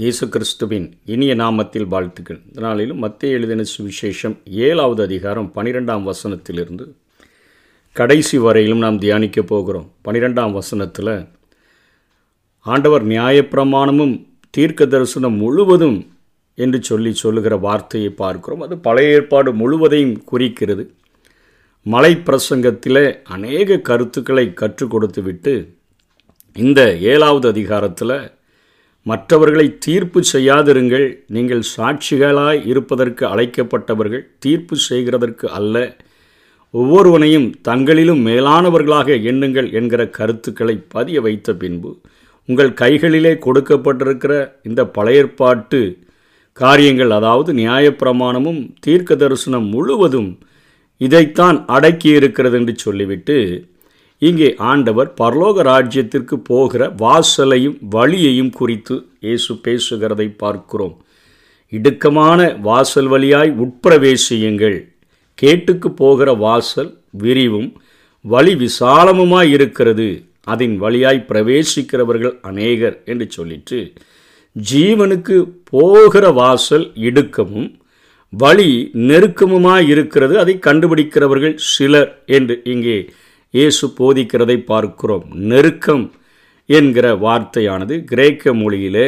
இயேசு கிறிஸ்துவின் இனிய நாமத்தில் வாழ்த்துக்கள். இந்த நாளிலும் மத்திய எழுதின சுவிசேஷம் ஏழாவது அதிகாரம் பனிரெண்டாம் வசனத்திலிருந்து கடைசி வரையிலும் நாம் தியானிக்க போகிறோம். பனிரெண்டாம் வசனத்தில் ஆண்டவர் நியாயப்பிரமாணமும் தீர்க்க தரிசனம் முழுவதும் என்று சொல்லி சொல்லுகிற வார்த்தையை பார்க்கிறோம். அது பழைய ஏற்பாடு முழுவதையும் குறிக்கிறது. மலை பிரசங்கத்தில் அநேக கருத்துக்களை கற்றுக் கொடுத்துவிட்டு இந்த ஏழாவது அதிகாரத்தில் மற்றவர்களை தீர்ப்பு செய்யாதிருங்கள். நீங்கள் சாட்சிகளாய் இருப்பதற்கு அழைக்கப்பட்டவர்கள் தீர்ப்பு செய்கிறதற்கு அல்ல. ஒவ்வொருவனையும் தங்களிலும் மேலானவர்களாக எண்ணுங்கள் என்கிற கருத்துக்களை பதிய வைத்த பின்பு உங்கள் கைகளிலே கொடுக்கப்பட்டிருக்கிற இந்த பழையற்பாட்டு காரியங்கள் அதாவது நியாயப்பிரமாணமும் தீர்க்க தரிசனம் முழுவதும் இதைத்தான் அடக்கி இருக்கிறது என்று சொல்லிவிட்டு இங்கே ஆண்டவர் பரலோக ராஜ்யத்திற்கு போகிற வாசலையும் வழியையும் குறித்து இயேசு பேசுகிறதை பார்க்கிறோம். இடுக்கமான வாசல் வழியாய் உட்பிரவேசியுங்கள். கேட்டுக்கு போகிற வாசல் விரிவும் வழி விசாலமுமாய் இருக்கிறது. அதன் வழியாய் பிரவேசிக்கிறவர்கள் அநேகர் என்று சொல்லிட்டு ஜீவனுக்கு போகிற வாசல் இடுக்கமும் வழி நெருக்கமுமாய் இருக்கிறது. அதை கண்டுபிடிக்கிறவர்கள் சிலர் என்று இங்கே இயேசு போதிக்கிறதை பார்க்கிறோம். நெருக்கம் என்கிற வார்த்தையானது கிரேக்க மொழியிலே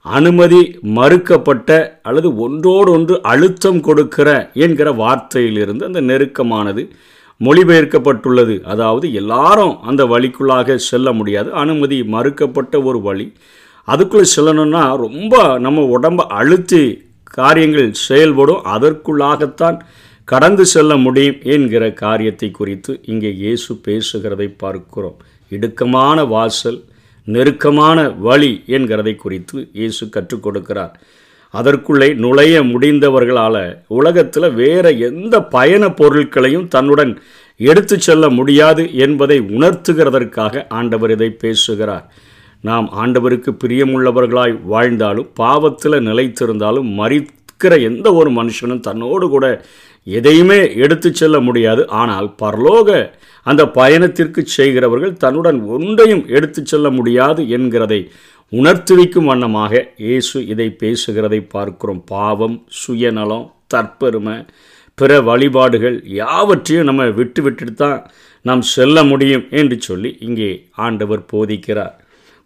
அனுமதி மறுக்கப்பட்ட அல்லது ஒன்றோடொன்று அழுத்தம் கொடுக்கிற என்கிற வார்த்தையிலிருந்து அந்த நெருக்கமானது மொழிபெயர்க்கப்பட்டுள்ளது. அதாவது எல்லாரும் அந்த வழிக்குள்ளாக செல்ல முடியாது. அனுமதி மறுக்கப்பட்ட ஒரு வழி. அதுக்குள்ளே செல்லணும்னா ரொம்ப நம்ம உடம்பை அழுத்தி காரியங்கள் செயல்படும். அதற்குள்ளாகத்தான் கடந்து செல்ல முடியும் என்கிற காரியத்தை குறித்து இங்கே இயேசு பேசுகிறதை பார்க்கிறோம். இடுக்கமான வாசல் நெருக்கமான வழி என்கிறதை குறித்து இயேசு கற்றுக் கொடுக்கிறார். அதற்குள்ளே நுழைய முடிந்தவர்களால் உலகத்தில் வேறு எந்த பயண பொருட்களையும் தன்னுடன் எடுத்து செல்ல முடியாது என்பதை உணர்த்துகிறதற்காக ஆண்டவர் இதை பேசுகிறார். நாம் ஆண்டவருக்கு பிரியமுள்ளவர்களாய் வாழ்ந்தாலும் பாவத்தில் நிலைத்திருந்தாலும் மறிக்கிற எந்த ஒரு மனுஷனும் தன்னோடு கூட எதையுமே எடுத்து செல்ல முடியாது. ஆனால் பரலோக அந்த பயணத்திற்கு செய்கிறவர்கள் தன்னுடன் ஒன்றையும் எடுத்து செல்ல முடியாது என்கிறதை உணர்த்துவிக்கும் வண்ணமாக இயேசு இதை பேசுகிறதை பார்க்கிறோம். பாவம் சுயநலம் தற்பெருமை பிற வழிபாடுகள் யாவற்றையும் நம்ம விட்டு விட்டுட்டு தான் நாம் செல்ல முடியும் என்று சொல்லி இங்கே ஆண்டவர் போதிக்கிறார்.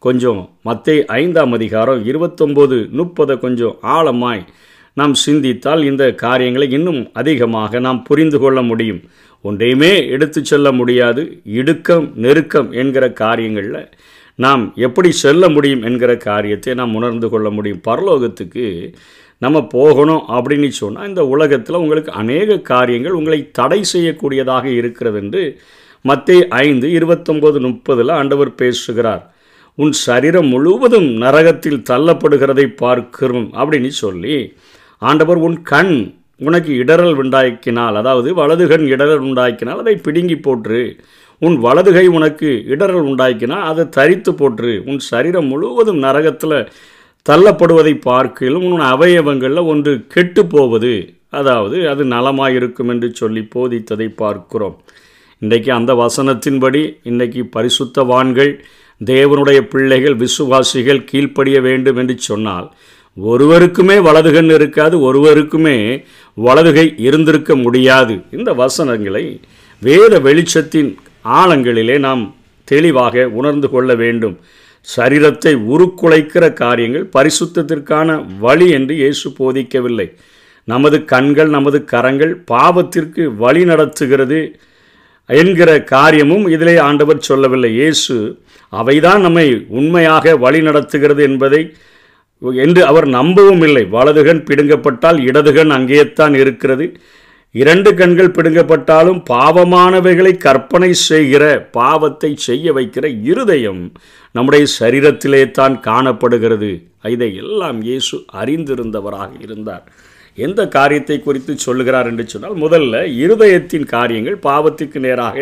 கொஞ்சம் மத்திய ஐந்தாம் அதிகாரம் இருபத்தொம்போது முப்பதை கொஞ்சம் ஆழமாய் நாம் சிந்தித்தால் இந்த காரியங்களை இன்னும் அதிகமாக நாம் புரிந்து கொள்ள முடியும். ஒன்றையுமே எடுத்து செல்ல முடியாது. இடுக்கம் நெருக்கம் என்கிற காரியங்களில் நாம் எப்படி செல்ல முடியும் என்கிற காரியத்தை நாம் உணர்ந்து கொள்ள முடியும். பரலோகத்துக்கு நம்ம போகணும் அப்படின்னு சொன்னால் இந்த உலகத்தில் உங்களுக்கு அநேக காரியங்கள் உங்களை தடை செய்யக்கூடியதாக இருக்கிறது என்று மத்திய ஐந்து இருபத்தொம்போது முப்பதில் ஆண்டவர் பேசுகிறார். உன் சரீரம் முழுவதும் நரகத்தில் தள்ளப்படுகிறதை பார்க்கிறோம் அப்படின்னு சொல்லி ஆண்டவர் உன் கண் உனக்கு இடரல் உண்டாக்கினால் அதாவது வலது கண் இடரல் உண்டாக்கினால் அதை பிடுங்கி போற்று. உன் வலதுகை உனக்கு இடரல் உண்டாக்கினால் அதை தரித்து போற்று. உன் சரீரம் முழுவதும் நரகத்தில் தள்ளப்படுவதை பார்க்கலும் உன் அவயவங்களில் ஒன்று கெட்டு போவது. அதாவது அது நலமாயிருக்கும் என்று சொல்லி போதித்ததை பார்க்கிறோம். இன்றைக்கு அந்த வசனத்தின்படி இன்றைக்கு பரிசுத்தவான்கள் தேவனுடைய பிள்ளைகள் விசுவாசிகள் கீழ்ப்படிய வேண்டும் என்று சொன்னால் ஒருவருக்குமே வலதுகண் இருக்காது ஒருவருக்குமே வலதுகை இருந்திருக்க முடியாது. இந்த வசனங்களை வேத வெளிச்சத்தின் ஆழங்களிலே நாம் தெளிவாக உணர்ந்து கொள்ள வேண்டும். சரீரத்தை உருக்குலைக்கிற காரியங்கள் பரிசுத்தத்திற்கான வழி என்று இயேசு போதிக்கவில்லை. நமது கண்கள் நமது கரங்கள் பாவத்திற்கு வழி நடத்துகிறது என்கிற காரியமும் இதிலே ஆண்டவர் சொல்லவில்லை. இயேசு அவைதான் நம்மை உண்மையாக வழி நடத்துகிறது என்பதை என்று அவர் நம்பவும் இல்லை. வலதுகண் பிடுங்கப்பட்டால் இடதுகண் அங்கேயேத்தான் இருக்கிறது. இரண்டு கண்கள் பிடுங்கப்பட்டாலும் பாவமானவைகளை கற்பனை செய்கிற பாவத்தை செய்ய வைக்கிற இருதயம் நம்முடைய சரீரத்திலே தான் காணப்படுகிறது. இதை எல்லாம் இயேசு அறிந்திருந்தவராக இருந்தார். எந்த காரியத்தை குறித்து சொல்லுகிறார் என்று சொன்னால் முதல்ல இருதயத்தின் காரியங்கள் பாவத்துக்கு நேராக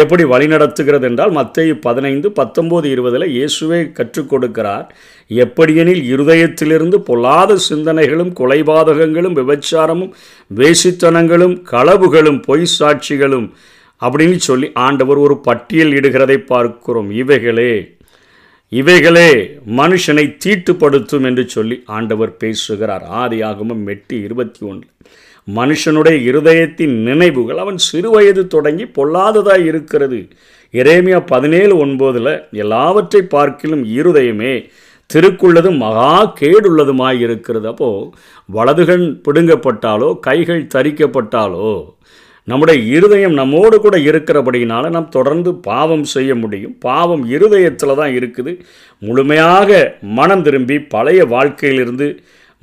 எப்படி வழிநடத்துகிறது என்றால் மத்திய பதினைந்து பத்தொம்போது இருபதில் இயேசுவே கற்றுக் கொடுக்கிறார். எப்படியெனில் இருதயத்திலிருந்து பொல்லாத சிந்தனைகளும் கொலைபாதகங்களும் விபச்சாரமும் வேசித்தனங்களும் களவுகளும் பொய் சாட்சிகளும் அப்படின்னு சொல்லி ஆண்டவர் ஒரு பட்டியல் இடுகிறதை பார்க்கிறோம். இவைகளே இவைகளே மனுஷனை தீட்டுப்படுத்தும் என்று சொல்லி ஆண்டவர் பேசுகிறார். ஆதியாகமம் எட்டு இருபத்தி ஒன்று. மனுஷனுடைய இருதயத்தின் நினைவுகள் அவன் சிறுவயது தொடங்கி பொல்லாததாய் இருக்கிறது. எரேமியா பதினேழு ஒன்பதில் எல்லாவற்றை பார்க்கிலும் இருதயமே திருக்குள்ளதும் மகா கேடுள்ளதுமாய் இருக்கிறது. அப்போது வலதுகண் பிடுங்கப்பட்டாலோ கைகள் தரிக்கப்பட்டாலோ நம்முடைய இருதயம் நம்மோடு கூட இருக்கிறபடினால நாம் தொடர்ந்து பாவம் செய்ய முடியும். பாவம் இருதயத்தில் தான் இருக்குது. முழுமையாக மனம் திரும்பி பழைய வாழ்க்கையிலிருந்து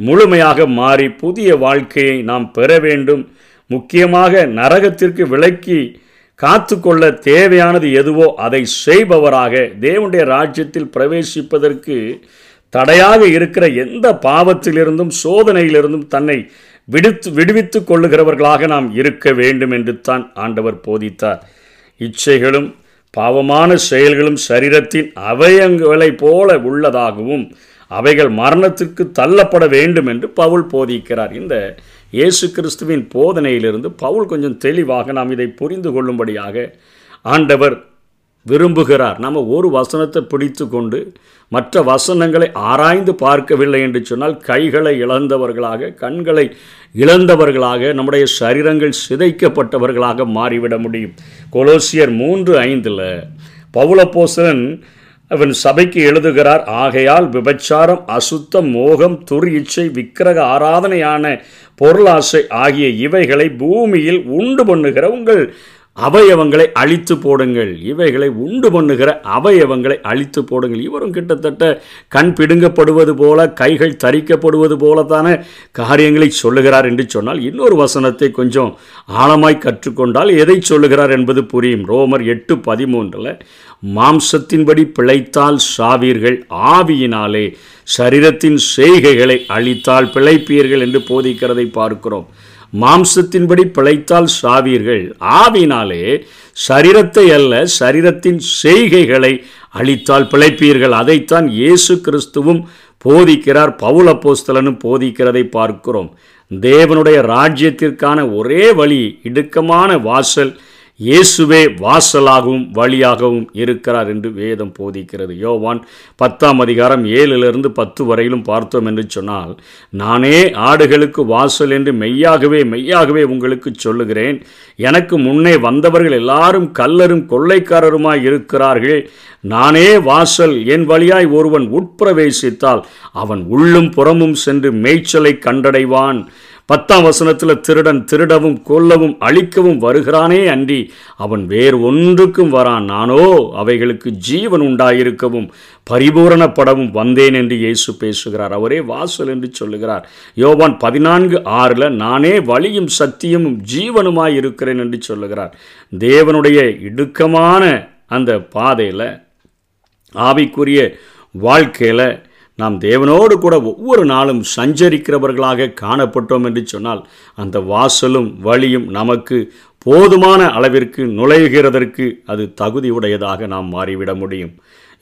முழுமையாக மாறி புதிய வாழ்க்கையை நாம் பெற வேண்டும். முக்கியமாக நரகத்திற்கு விலக்கி காத்து கொள்ள தேவையானது எதுவோ அதை செய்பவராக தேவனுடைய ராஜ்யத்தில் பிரவேசிப்பதற்கு தடையாக இருக்கிற எந்த பாவத்திலிருந்தும் சோதனையிலிருந்தும் தன்னை விடுத்து விடுவித்து கொள்ளுகிறவர்களாக நாம் இருக்க வேண்டும் என்று தான் ஆண்டவர் போதித்தார். இச்சைகளும் பாவமான செயல்களும் சரீரத்தின் அவயங்களைப் போல உள்ளதாகவும் அவைகள் மரணத்திற்கு தள்ளப்பட வேண்டும் என்று பவுல் போதிக்கிறார். இந்த இயேசு கிறிஸ்துவின் போதனையிலிருந்து பவுல் கொஞ்சம் தெளிவாக நாம் இதை புரிந்து கொள்ளும்படியாக ஆண்டவர் விரும்புகிறார். நம்ம ஒரு வசனத்தை பிடித்து கொண்டு மற்ற வசனங்களை ஆராய்ந்து பார்க்கவில்லை என்று சொன்னால் கைகளை இழந்தவர்களாக கண்களை இழந்தவர்களாக நம்முடைய சரீரங்கள் சிதைக்கப்பட்டவர்களாக மாறிவிட முடியும். கொலோசியர் மூன்று ஐந்தில் பவுலப்போசலன் அவன் சபைக்கு எழுதுகிறார் ஆகையால் விபச்சாரம் அசுத்தம் மோகம் துர் இச்சை விக்கிரக ஆராதனையான பொருளாசை ஆகிய இவைகளை பூமியில் உண்டு பண்ணுகிற உங்கள் அவயவங்களை அழித்து போடுங்கள். இவைகளை உண்டு பண்ணுகிற அவயவங்களை அழித்து போடுங்கள். இவரும் கிட்டத்தட்ட கண் பிடுங்கப்படுவது போல கைகள் தரிக்கப்படுவது போலத்தான காரியங்களை சொல்லுகிறார் என்று சொன்னால் இன்னொரு வசனத்தை கொஞ்சம் ஆழமாய் கற்றுக்கொண்டால் எதை சொல்லுகிறார் என்பது புரியும். ரோமர் எட்டு பதிமூன்றில் மாம்சத்தின்படி பிழைத்தால் சாவீர்கள் ஆவியினாலே சரீரத்தின் செய்கைகளை அழித்தால் பிழைப்பீர்கள் என்று போதிக்கிறதை பார்க்கிறோம். மாம்சத்தின்படி பிழைத்தால் சாவீர்கள் ஆவினாலே சரீரத்தை அல்ல சரீரத்தின் செய்கைகளை அழித்தால் பிழைப்பீர்கள். அதைத்தான் இயேசு கிறிஸ்துவும் போதிக்கிறார். பவுல போஸ்தலனும் போதிக்கிறதை பார்க்கிறோம். தேவனுடைய ராஜ்யத்திற்கான ஒரே வழி இடுக்கமான வாசல் இயேசுவே வாசலாகவும் வழியாகவும் இருக்கிறார் என்று வேதம் போதிக்கிறது. யோவான் பத்தாம் அதிகாரம் ஏழிலிருந்து பத்து வரையிலும் பார்த்தோம் என்று சொன்னால் நானே ஆடுகளுக்கு வாசல் என்று மெய்யாகவே மெய்யாகவே உங்களுக்கு சொல்லுகிறேன். எனக்கு முன்னே வந்தவர்கள் எல்லாரும் கல்லரும் கொள்ளைக்காரருமாய் இருக்கிறார்கள். நானே வாசல் என் வழியாய் ஒருவன் உட்பிரவேசித்தால் அவன் உள்ளும் புறமும் சென்று மேய்ச்சலை கண்டடைவான். பத்தாம் வசனத்தில் திருடன் திருடவும் கொல்லவும் அழிக்கவும் வருகிறானே அன்றி அவன் வேறு ஒன்றுக்கும் வரான். நானோ அவைகளுக்கு ஜீவன் உண்டாயிருக்கவும் பரிபூரணப்படவும் வந்தேன் என்று இயேசு பேசுகிறார். அவரே வாசல் என்று சொல்லுகிறார். யோவான் பதினான்கு ஆறில் நானே வழியும் சத்தியமும் ஜீவனுமாய் இருக்கிறேன் என்று சொல்லுகிறார். தேவனுடைய இடுக்கமான அந்த பாதையில் ஆவிக்குரிய வாழ்க்கையில் நாம் தேவனோடு கூட ஒவ்வொரு நாளும் சஞ்சரிக்கிறவர்களாக காணப்பட்டோம் என்று சொன்னால் அந்த வாசலும் வழியும் நமக்கு போதுமான அளவிற்கு நுழைகிறதற்கு அது தகுதியுடையதாக நாம் மாறிவிட முடியும்.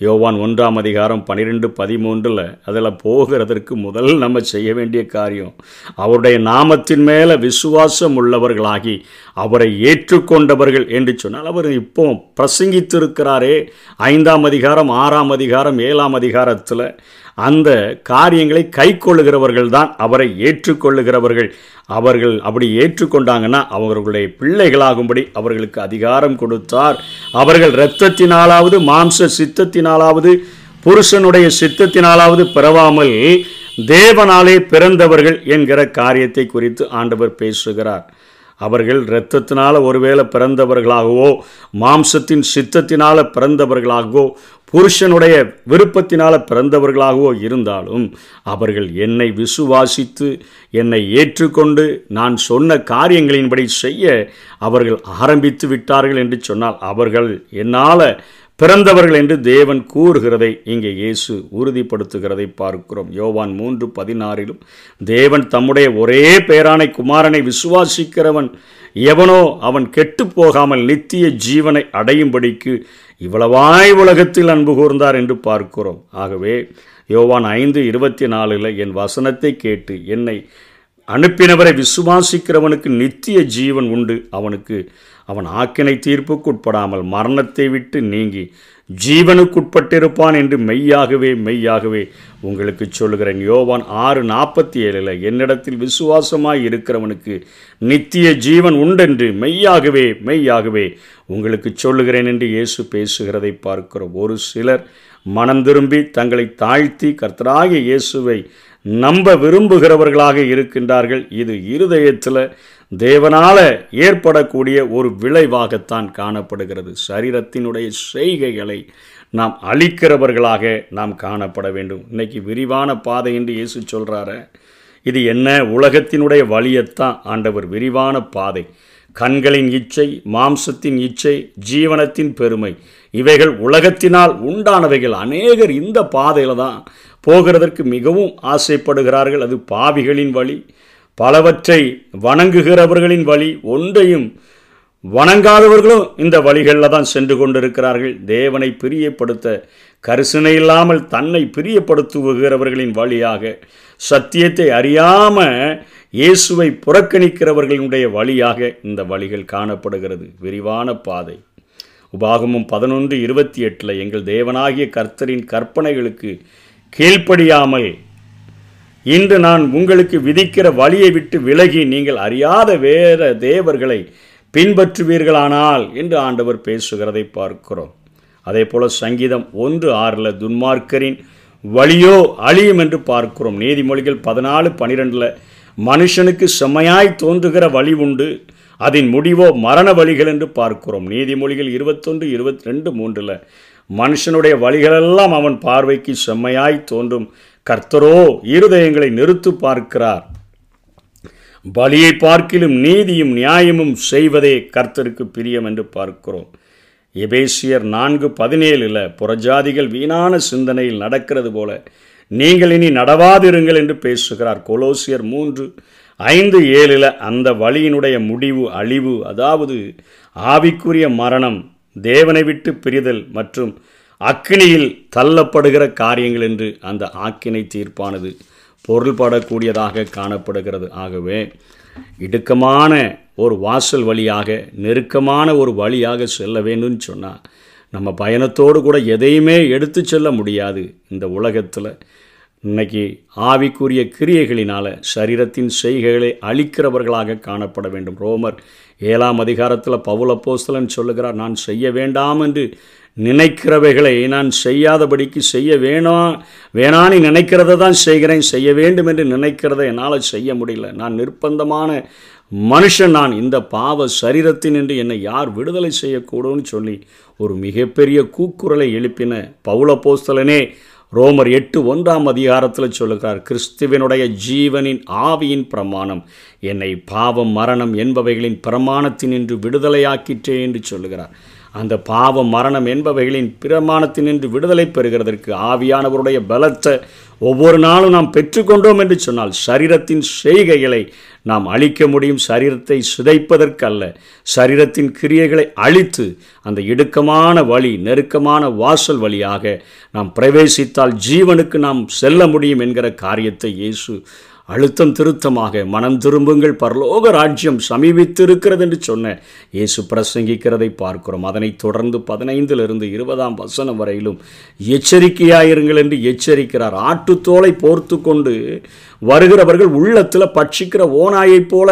யோவான் ஒன்றாம் அதிகாரம் பன்னிரெண்டு பதிமூன்றில் அதில் போகிறதற்கு முதல் நம்ம செய்ய வேண்டிய காரியம் அவருடைய நாமத்தின் மேலே விசுவாசம் உள்ளவர்களாகி அவரை ஏற்றுக்கொண்டவர்கள் என்று சொன்னால் அவர் இப்போ பிரசங்கித்திருக்கிறாரே ஐந்தாம் அதிகாரம் ஆறாம் அதிகாரம் ஏழாம் அதிகாரத்தில். அந்த காரியங்களை கை கொள்ளுகிறவர்கள் தான் அவரை ஏற்றுக்கொள்ளுகிறவர்கள். அவர்கள் அப்படி ஏற்றுக்கொண்டாங்கன்னா அவர்களுடைய பிள்ளைகளாகும்படி அவர்களுக்கு அதிகாரம் கொடுத்தார். அவர்கள் இரத்தத்தினாலாவது மாம்ச சித்தத்தினாலாவது புருஷனுடைய சித்தத்தினாலாவது பிறவாமல் தேவனாலே பிறந்தவர்கள் என்கிற காரியத்தை குறித்து ஆண்டவர் பேசுகிறார். அவர்கள் இரத்தத்தினால் ஒருவேளை பிறந்தவர்களாகவோ மாம்சத்தின் சித்தத்தினால் பிறந்தவர்களாகவோ புருஷனுடைய விருப்பத்தினால் பிறந்தவர்களாகவோ இருந்தாலும் அவர்கள் என்னை விசுவாசித்து என்னை ஏற்றுக்கொண்டு நான் சொன்ன காரியங்களின்படி செய்ய அவர்கள் ஆரம்பித்து விட்டார்கள் என்று சொன்னால் அவர்கள் என்னால் பிறந்தவர்கள் என்று தேவன் கூறுகிறதை இங்கே இயேசு உறுதிப்படுத்துகிறதை பார்க்கிறோம். யோவான் மூன்று பதினாறிலும் தேவன் தம்முடைய ஒரே பேரானை குமாரனை விசுவாசிக்கிறவன் எவனோ அவன் கெட்டு போகாமல் நித்திய ஜீவனை அடையும்படிக்கு இவ்வளவாய் உலகத்தில் அன்பு கூர்ந்தார் என்று பார்க்கிறோம். ஆகவே யோவான் ஐந்து இருபத்தி நாலில் என் வசனத்தை கேட்டு என்னை அனுப்பினவரை விசுவாசிக்கிறவனுக்கு நித்திய ஜீவன் உண்டு. அவனுக்கு அவன் ஆக்கினை தீர்ப்புக்குட்படாமல் மரணத்தை விட்டு நீங்கி ஜீவனுக்குட்பட்டிருப்பான் என்று மெய்யாகவே மெய்யாகவே உங்களுக்கு சொல்லுகிறேன். யோவான் ஆறு நாற்பத்தி ஏழில் என்னிடத்தில் விசுவாசமாய் இருக்கிறவனுக்கு நித்திய ஜீவன் உண்டென்று மெய்யாகவே மெய்யாகவே உங்களுக்கு சொல்லுகிறேன் என்று இயேசு பேசுகிறதை பார்க்கிறோம் ஒரு சிலர் மனம் திரும்பி தங்களை தாழ்த்தி கர்த்தராகிய இயேசுவை நம்ப விரும்புகிறவர்களாக இருக்கின்றார்கள். இது இருதயத்தில் தேவனால் ஏற்படக்கூடிய ஒரு விளைவாகத்தான் காணப்படுகிறது. சரீரத்தினுடைய செய்கைகளை நாம் அழிக்கிறவர்களாக நாம் காணப்பட வேண்டும். இன்றைக்கி விரிவான பாதை என்று இயேசு சொல்கிறார இது என்ன? உலகத்தினுடைய வழியைத்தான். ஆண்டவர் விரிவான பாதை. கண்களின் இச்சை மாம்சத்தின் இச்சை ஜீவனத்தின் பெருமை இவைகள் உலகத்தினால் உண்டானவைகள். அநேகர் இந்த பாதையில் தான் போகிறதற்கு மிகவும் ஆசைப்படுகிறார்கள். அது பாவிகளின் வழி பலவற்றை வணங்குகிறவர்களின் வழி ஒன்றையும் வணங்காதவர்களும் இந்த வழிகளில் தான் சென்று கொண்டிருக்கிறார்கள். தேவனை பிரியப்படுத்த கரிசனை இல்லாமல் தன்னை பிரியப்படுத்துகிறவர்களின் வழியாக சத்தியத்தை அறியாமல் இயேசுவை புறக்கணிக்கிறவர்களுடைய வழியாக இந்த வழிகள் காணப்படுகிறது. விரிவான பாதை. உபாகமும் பதினொன்று இருபத்தி எட்டில் எங்கள் தேவனாகிய கர்த்தரின் கற்பனைகளுக்கு கீழ்ப்படியாமல் இன்று நான் உங்களுக்கு விதிக்கிற வழியை விட்டு விலகி நீங்கள் அறியாத வேற தேவர்களை பின்பற்றுவீர்களானால் என்று ஆண்டவர் பேசுகிறதை பார்க்கிறோம். அதே போல சங்கீதம் ஒன்று ஆறில் துன்மார்க்கரின் வழியோ அழியும் என்று பார்க்கிறோம். நீதிமொழிகள் பதினாலு பனிரெண்டில் மனுஷனுக்கு செம்மையாய் தோன்றுகிற வழி உண்டு. அதன் முடிவோ மரண வழிகள் என்று பார்க்கிறோம். நீதிமொழிகள் இருபத்தொன்று இருபத்தி ரெண்டு மூன்றில் மனுஷனுடைய வழிகளெல்லாம் அவன் பார்வைக்கு செம்மையாய் தோன்றும். கர்த்தரோ இருதயங்களை நிறுத்து பார்க்கிறார். பலியை பார்க்கிலும் நீதியும் நியாயமும் செய்வதே கர்த்தருக்கு பிரியம் என்று பார்க்கிறோம். எபேசியர் நான்கு பதினேழில் புறஜாதிகள் வீணான சிந்தனையில் நடக்கிறது போல நீங்கள் இனி நடவாதிருங்கள் என்று பேசுகிறார். கொலோசியர் மூன்று ஐந்து ஏழில் அந்த வழியினுடைய முடிவு அழிவு அதாவது ஆவிக்குரிய மரணம் தேவனை விட்டு பிரிதல் மற்றும் அக்கினியில் தள்ளப்படுகிற காரியங்கள் என்று அந்த ஆக்கினை தீர்ப்பானது. பொருள்படக்கூடியதாக காணப்படுகிறது. ஆகவே இடுக்கமான ஒரு வாசல் வழியாக நெருக்கமான ஒரு வழியாக செல்ல வேண்டும்னு சொன்னால் நம்ம பயணத்தோடு கூட எதையுமே எடுத்து செல்ல முடியாது இந்த உலகத்தில். இன்னைக்கு ஆவிக்குரிய கிரியைகளினால் சரீரத்தின் செய்கைகளை அழிக்கிறவர்களாக காணப்பட வேண்டும். ரோமர் ஏழாம் அதிகாரத்தில் பவுல போஸ்தலன் சொல்லுகிறார் நான் செய்ய வேண்டாம் என்று நினைக்கிறவைகளை நான் செய்யாதபடிக்கு செய்ய வேணா வேணான்னு நினைக்கிறத தான் செய்கிறேன் செய்ய வேண்டும் என்று நினைக்கிறத என்னால் செய்ய முடியல. நான் நிர்பந்தமான மனுஷன் நான். இந்த பாவ சரீரத்தின் என்று என்னை யார் விடுதலை செய்யக்கூடும்னு சொல்லி ஒரு மிகப்பெரிய கூக்குரலை எழுப்பின பௌலப்போஸ்தலனே ரோமர் எட்டு ஒன்றாம் அதிகாரத்தில் சொல்லுகிறார் கிறிஸ்துவனுடைய ஜீவனின் ஆவியின் பிரமாணம் என்னை பாவம் மரணம் என்பவைகளின் பிரமாணத்தினின்று விடுதலையாக்கிற்றே என்று சொல்லுகிறார். அந்த பாவம் மரணம் என்பவைகளின் பிரமாணத்தினின்று விடுதலை பெறுகிறதற்கு ஆவியானவருடைய பலத்தை ஒவ்வொரு நாளும் நாம் பெற்றுக்கொண்டோம் என்று சொன்னால் சரீரத்தின் செய்கைகளை நாம் அழிக்க முடியும். சரீரத்தை சிதைப்பதற்கு அல்ல சரீரத்தின் கிரியைகளை அழித்து அந்த இடுக்கமான வழி நெருக்கமான வாசல் வழியாக நாம் பிரவேசித்தால் ஜீவனுக்கு நாம் செல்ல முடியும் என்கிற காரியத்தை இயேசு அழுத்தம் திருத்தமாக மனம் திரும்புங்கள். பரலோக ராஜ்யம் சமீபித்திருக்கிறது என்று சொன்ன இயேசு பிரசங்கிக்கிறதை பார்க்கிறோம். அதனைத் தொடர்ந்து பதினைந்திலிருந்து இருபதாம் வசனம் வரையிலும் எச்சரிக்கையாயிருங்கள் என்று எச்சரிக்கிறார். ஆட்டுத்தோலை போர்த்து கொண்டு வருகிறவர்கள் உள்ளத்தில் பட்சிக்கிற ஓனாயைப் போல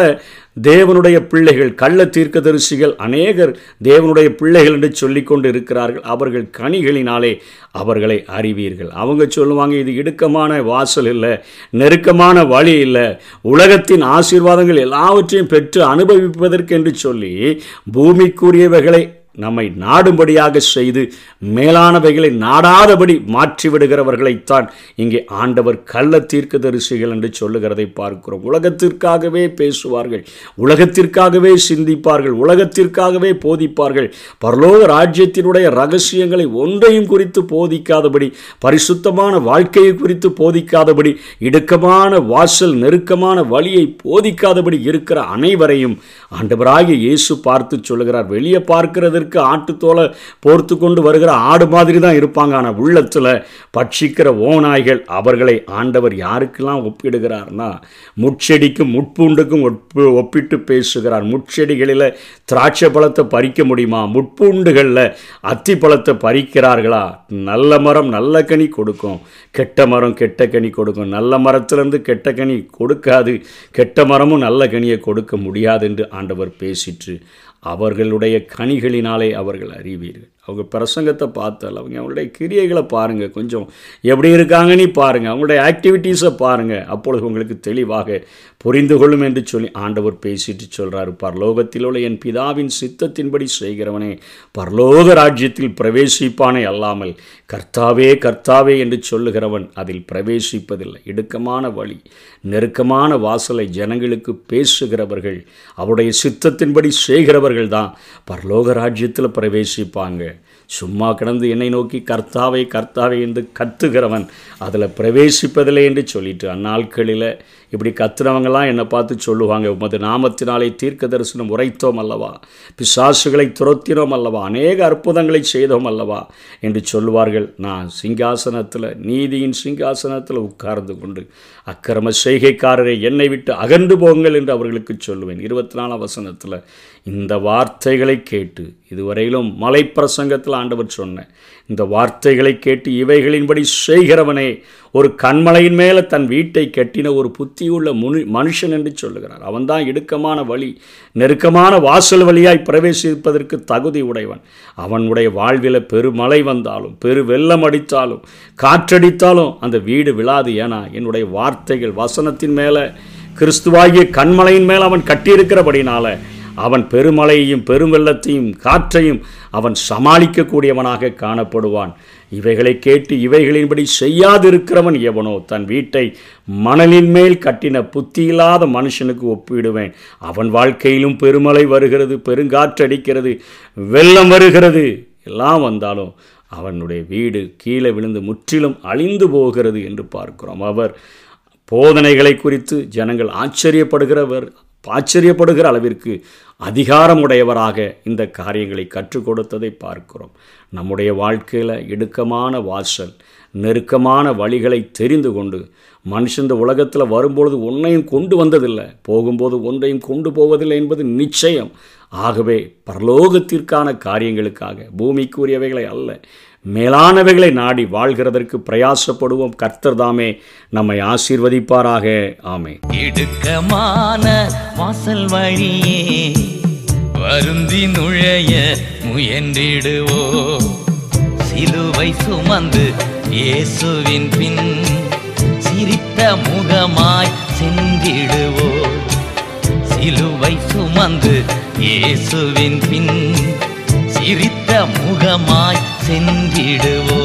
தேவனுடைய பிள்ளைகள் கள்ள தீர்க்கதரிசிகள் அநேகர் தேவனுடைய பிள்ளைகள் என்று சொல்லி கொண்டு இருக்கிறார்கள். அவர்கள் கனிகளினாலே அவர்களை அறிவீர்கள். அவங்க சொல்லுவாங்க இது இடுக்கமான வாசல் இல்லை நெருக்கமான வழி இல்லை. உலகத்தின் ஆசீர்வாதங்கள் எல்லாவற்றையும் பெற்று அனுபவிப்பதற்கு என்று சொல்லி பூமிக்குரியவைகளை நம்மை நாடும்படியாக செய்து மேலானவைகளை நாடாதபடி மாற்றிவிடுகிறவர்களைத்தான் இங்கே ஆண்டவர் கள்ள தீர்க்க தரிசிகள் என்று சொல்லுகிறதை பார்க்கிறோம். உலகத்திற்காகவே பேசுவார்கள் உலகத்திற்காகவே சிந்திப்பார்கள் உலகத்திற்காகவே போதிப்பார்கள். பரலோக ராஜ்யத்தினுடைய ரகசியங்களை ஒன்றையும் குறித்து போதிக்காதபடி பரிசுத்தமான வாழ்க்கையை குறித்து போதிக்காதபடி இடுக்கமான வாசல் நெருக்கமான வழியை போதிக்காதபடி இருக்கிற அனைவரையும் ஆண்டவராகிய இயேசு பார்த்து சொல்லுகிறார். வெளியே பார்க்கிறதற்கு மேய்ப்பதற்கு ஆட்டுத்தோலை போர்த்து கொண்டு வருகிற ஆடு மாதிரி தான் இருப்பாங்க. ஆனால் உள்ளத்தில் பட்சிக்கிற ஓநாய்கள் அவர்களை ஆண்டவர் யாருக்கெல்லாம் ஒப்பிடுகிறார்னா முட்செடிக்கும் முட்பூண்டுக்கும் ஒப்பு ஒப்பிட்டு பேசுகிறார். முட்செடிகளில் திராட்சை பழத்தை பறிக்க முடியுமா? முட்பூண்டுகளில் அத்தி பழத்தை பறிக்கிறார்களா? நல்ல மரம் நல்ல கனி கொடுக்கும். கெட்ட மரம் கெட்ட கனி கொடுக்கும். நல்ல மரத்துலேருந்து கெட்ட கனி கொடுக்காது. கெட்ட மரமும் நல்ல கனியை கொடுக்க முடியாது என்று ஆண்டவர் பேசிற்று. அவர்களுடைய கனிகளினாலே அவர்கள் அறிவீர்கள். அவங்க பிரசங்கத்தை பார்த்தால் அவங்க அவங்களுடைய கிரியைகளை பாருங்கள் கொஞ்சம் எப்படி இருக்காங்கன்னு பாருங்கள் அவங்களுடைய ஆக்டிவிட்டீஸை பாருங்கள் அப்பொழுது உங்களுக்கு தெளிவாக புரிந்து கொள்ளும் என்று சொல்லி ஆண்டவர் பேசிட்டு சொல்கிறார் பரலோகத்தில் உள்ள என் பிதாவின் சித்தத்தின்படி செய்கிறவனே பரலோக ராஜ்யத்தில் பிரவேசிப்பானே அல்லாமல் கர்த்தாவே கர்த்தாவே என்று சொல்லுகிறவன் அதில் பிரவேசிப்பதில்லை. இடுக்கமான வழி நெருக்கமான வாசலை ஜனங்களுக்கு பேசுகிறவர்கள் அவருடைய சித்தத்தின்படி செய்கிறவர்கள் தான் பரலோக ராஜ்யத்தில் பிரவேசிப்பாங்க. சும்மா கிடந்து என்னை நோக்கி கர்த்தாவை கர்த்தாவை என்று கத்துகிறவன் அதில் பிரவேசிப்பதில்லை என்று சொல்லிட்டு அந்நாட்களில் இப்படி கத்துனவங்களாம் என்னை பார்த்து சொல்லுவாங்க உமது நாமத்தினாலே தீர்க்க தரிசனம் உரைத்தோம் அல்லவா? பிசாசுகளை துரத்தினோம் அல்லவா? அநேக அற்புதங்களை செய்தோம் அல்லவா? என்று சொல்லுவார்கள். நான் சிங்காசனத்தில் நீதியின் சிங்காசனத்தில் உட்கார்ந்து கொண்டு அக்கிரம செய்கைக்காரரை என்னை விட்டு அகன்று போங்கள் என்று அவர்களுக்கு சொல்லுவேன். இருபத்தி நாலாம் வசனத்தில் இந்த வார்த்தைகளை கேட்டு இதுவரையிலும் மலை பிரசங்கத்தில் ஆண்டவர் சொன்னேன் இந்த வார்த்தைகளை கேட்டு இவைகளின்படி செய்கிறவனே ஒரு கண்மலையின் மேலே தன் வீட்டை கட்டின ஒரு புத்தியுள்ள முனு மனுஷன் என்று சொல்லுகிறார். அவன்தான் இடுக்கமான வழி நெருக்கமான வாசல் வழியாய் பிரவேசிப்பதற்கு தகுதி உடையவன். அவனுடைய வாழ்வில் பெருமழை வந்தாலும் பெரு வெள்ளம் அடித்தாலும் காற்றடித்தாலும் அந்த வீடு விழாது ஏன்னா என்னுடைய வார்த்தைகள் வசனத்தின் மேலே கிறிஸ்துவாகிய கண்மலையின் மேல் அவன் கட்டியிருக்கிறபடினால அவன் பெருமலையையும் பெருவெள்ளத்தையும் காற்றையும் அவன் சமாளிக்கக்கூடியவனாக காணப்படுவான். இவைகளை கேட்டு இவைகளின்படி செய்யாதிருக்கிறவன் எவனோ? தன் வீட்டை மணலின் மேல் கட்டின புத்தியில்லாத மனுஷனுக்கு ஒப்பிடுவேன். அவன் வாழ்க்கையிலும் பெருமழை வருகிறது பெருங்காற்றடிக்கிறது வெள்ளம் வருகிறது. எல்லாம் வந்தாலும் அவனுடைய வீடு கீழே விழுந்து முற்றிலும் அழிந்து போகிறது என்று பார்க்கிறோம். அவர் போதனைகளை குறித்து ஜனங்கள் ஆச்சரியப்படுகிறவர் ஆச்சரியப்படுகிற அளவிற்கு அதிகாரமுடையவராக இந்த காரியங்களை கற்றுக் கொடுத்ததை பார்க்கிறோம். நம்முடைய வாழ்க்கையில் இடுக்கமான வாசல் நெருக்கமான வழிகளை தெரிந்து கொண்டு மனுஷன் இந்த உலகத்தில் வரும்பொழுது ஒன்றையும் கொண்டு வந்ததில்லை. போகும்போது ஒன்றையும் கொண்டு போவதில்லை என்பது நிச்சயம். ஆகவே பரலோகத்திற்கான காரியங்களுக்காக பூமிக்குரியவைகளை அல்ல மேலானவைகளை நாடி வாழ்கிறதற்கு பிரயாசப்படுவோம். கர்த்தர் தாமே நம்மை ஆசீர்வதிப்பாராக. ஆமே இடுக்கமான வாசல் வழியே வருந்தி நுழைய முயன்றிடுவோ சிலுவை சுமந்து இயேசுவின் பின் சிரித்த முகமாய் சென்றிடுவோ. சிலுவை சுமந்து இயேசுவின் பின் சிரித்த முகமாய் சென்றிடுவோ.